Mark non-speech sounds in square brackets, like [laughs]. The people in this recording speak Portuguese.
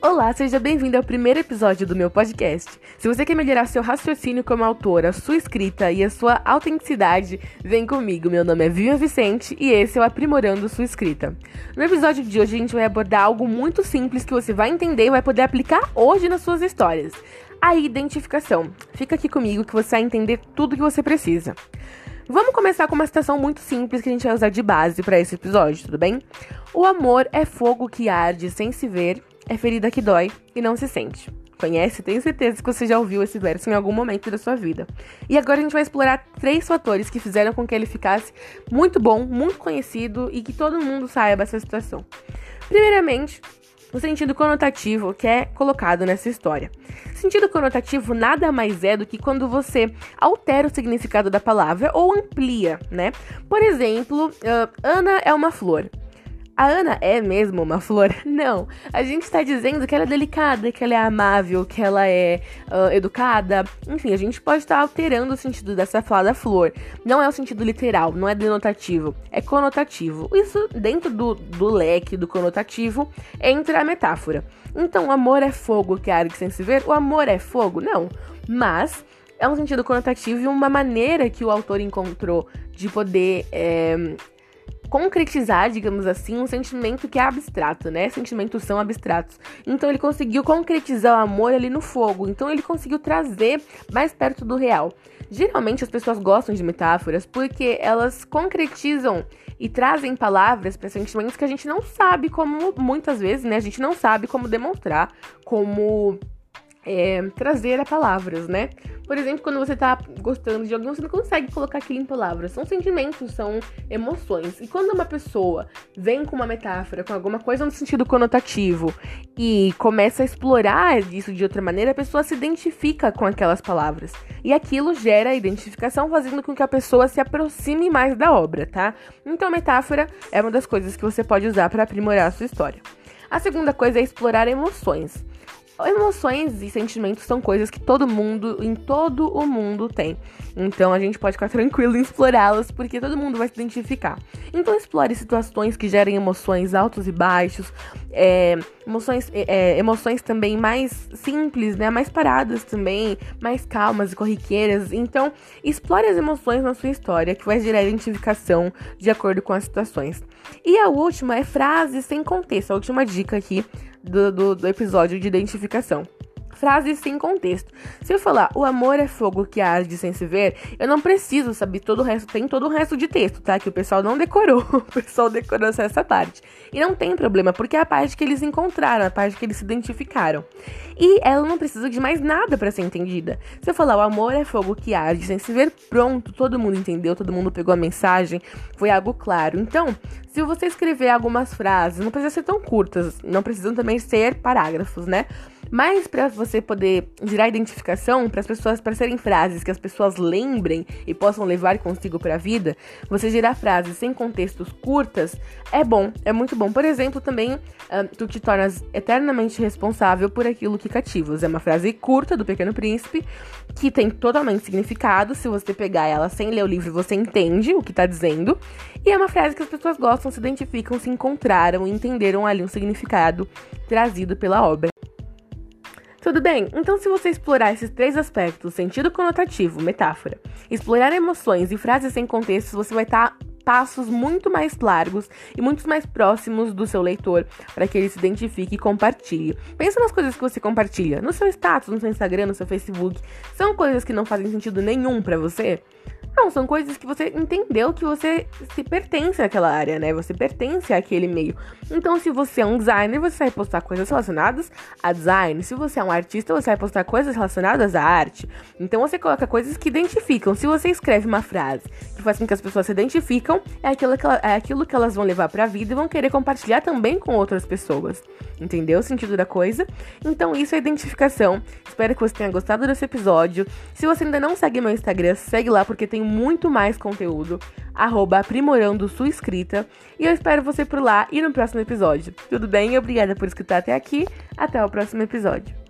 Olá, seja bem-vindo ao primeiro episódio do meu podcast. Se você quer melhorar seu raciocínio como autora, sua escrita e a sua autenticidade, vem comigo. Meu nome é Vivian Vicente e esse é o Aprimorando Sua Escrita. No episódio de hoje a gente vai abordar algo muito simples que você vai entender e vai poder aplicar hoje nas suas histórias. A identificação. Fica aqui comigo que você vai entender tudo que você precisa. Vamos começar com uma citação muito simples que a gente vai usar de base para esse episódio, tudo bem? O amor é fogo que arde sem se ver é ferida que dói e não se sente. Conhece? Tenho certeza que você já ouviu esse verso em algum momento da sua vida. E agora a gente vai explorar três fatores que fizeram com que ele ficasse muito bom, muito conhecido e que todo mundo saiba essa situação. Primeiramente, o sentido conotativo que é colocado nessa história. Sentido conotativo nada mais é do que quando você altera o significado da palavra ou amplia, né? Por exemplo, uh, Ana é uma flor. A Ana é mesmo uma flor? [laughs] Não. A gente está dizendo que ela é delicada, que ela é amável, que ela é uh, educada. Enfim, a gente pode estar tá alterando o sentido dessa fala flor. Não é o sentido literal, não é denotativo, é conotativo. Isso dentro do, do leque do conotativo entra a metáfora. Então, o amor é fogo que arde sem se ver? O amor é fogo? Não. Mas é um sentido conotativo e uma maneira que o autor encontrou de poder. É, concretizar, digamos assim, um sentimento que é abstrato, né? Sentimentos são abstratos. Então ele conseguiu concretizar o amor ali no fogo. Então ele conseguiu trazer mais perto do real. Geralmente as pessoas gostam de metáforas porque elas concretizam e trazem palavras para sentimentos que a gente não sabe como, muitas vezes, né? A gente não sabe como demonstrar, como é, trazer a palavras, né? Por exemplo, quando você tá gostando de alguém, você não consegue colocar aquilo em palavras. São sentimentos, são emoções. E quando uma pessoa vem com uma metáfora, com alguma coisa no sentido conotativo e começa a explorar isso de outra maneira, a pessoa se identifica com aquelas palavras. E aquilo gera identificação, fazendo com que a pessoa se aproxime mais da obra, tá? Então, metáfora é uma das coisas que você pode usar para aprimorar a sua história. A segunda coisa é explorar emoções. Emoções e sentimentos são coisas que todo mundo, em todo o mundo, tem. Então a gente pode ficar tranquilo em explorá-las, porque todo mundo vai se identificar. Então explore situações que gerem emoções altos e baixos, é, emoções, é, é, emoções também mais simples, né? Mais paradas também, mais calmas e corriqueiras. Então explore as emoções na sua história, que vai gerar identificação de acordo com as situações. E a última é frases sem contexto. A última dica aqui do, do, do episódio de identificação frases sem contexto. Se eu falar o amor é fogo que arde sem se ver, eu não preciso saber todo o resto, tem todo o resto de texto, tá? Que o pessoal não decorou, [laughs] o pessoal decorou só essa parte. E não tem problema, porque é a parte que eles encontraram, a parte que eles se identificaram. E ela não precisa de mais nada para ser entendida. Se eu falar o amor é fogo que arde sem se ver, pronto, todo mundo entendeu, todo mundo pegou a mensagem, foi algo claro. Então, se você escrever algumas frases, não precisa ser tão curtas, não precisam também ser parágrafos, né? Mas para você poder gerar identificação para as pessoas, para serem frases que as pessoas lembrem e possam levar consigo para a vida, você gerar frases sem contextos curtas é bom, é muito bom. Por exemplo, também uh, tu te tornas eternamente responsável por aquilo que cativas. É uma frase curta do Pequeno Príncipe que tem totalmente significado. Se você pegar ela sem ler o livro, você entende o que está dizendo. E é uma frase que as pessoas gostam, se identificam, se encontraram e entenderam ali um significado trazido pela obra. Tudo bem? Então, se você explorar esses três aspectos, sentido conotativo, metáfora, explorar emoções e frases sem contextos, você vai estar tá passos muito mais largos e muito mais próximos do seu leitor para que ele se identifique e compartilhe. Pensa nas coisas que você compartilha, no seu status, no seu Instagram, no seu Facebook. São coisas que não fazem sentido nenhum para você? Não, são coisas que você entendeu que você se pertence àquela área, né? Você pertence àquele meio. Então, se você é um designer, você vai postar coisas relacionadas a design. Se você é um artista, você vai postar coisas relacionadas à arte. Então, você coloca coisas que identificam. Se você escreve uma frase que faz com que as pessoas se identificam, é aquilo que, é aquilo que elas vão levar pra vida e vão querer compartilhar também com outras pessoas. Entendeu o sentido da coisa? Então, isso é identificação. Espero que você tenha gostado desse episódio. Se você ainda não segue meu Instagram, segue lá porque tem muito mais conteúdo, arroba aprimorando sua escrita. E eu espero você por lá e no próximo episódio. Tudo bem? Obrigada por escutar até aqui. Até o próximo episódio.